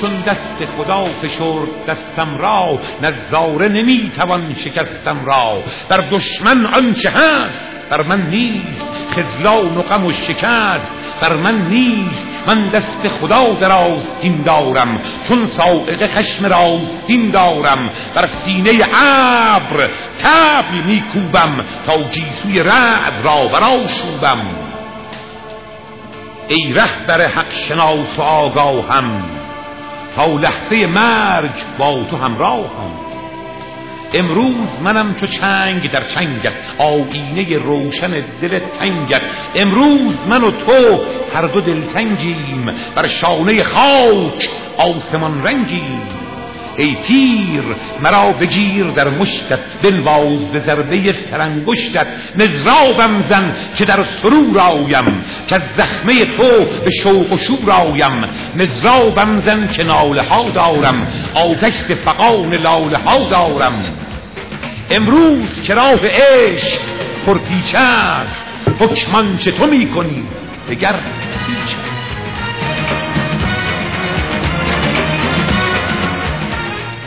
چون دست خدا فشرد دستم را نظاره نمی‌توان شکستم را بر دشمن آنچه هست بر من نیست خزلان و غم و شکست. بر من نیست من دست خدا در آستین دارم. چون سائق خشم راستین دارم بر سینه ابر تبل میکوبم تا گیسوی رعد را براشوبم ای رهبر حق شناس و آگاهم تا لحظه مرگ با تو همراهم امروز منم چو چنگ در چنگت آینه روشن دل تنگت. امروز من و تو هر دو دلتنگیم بر شانه خاک آسمان رنگیم. ای تیر مرا بگیر در مشتت بنواز به ضربه سرانگشتت. نزرابم زن که در سرور آیم که از زخمه تو به شوق و شور آیم. نزرابم زن که ناله ها دارم آتش فقان لاله ها دارم. امروز که راه عشق پرپیچ است حکمان چه تو می‌کنی؟ دگر هیچ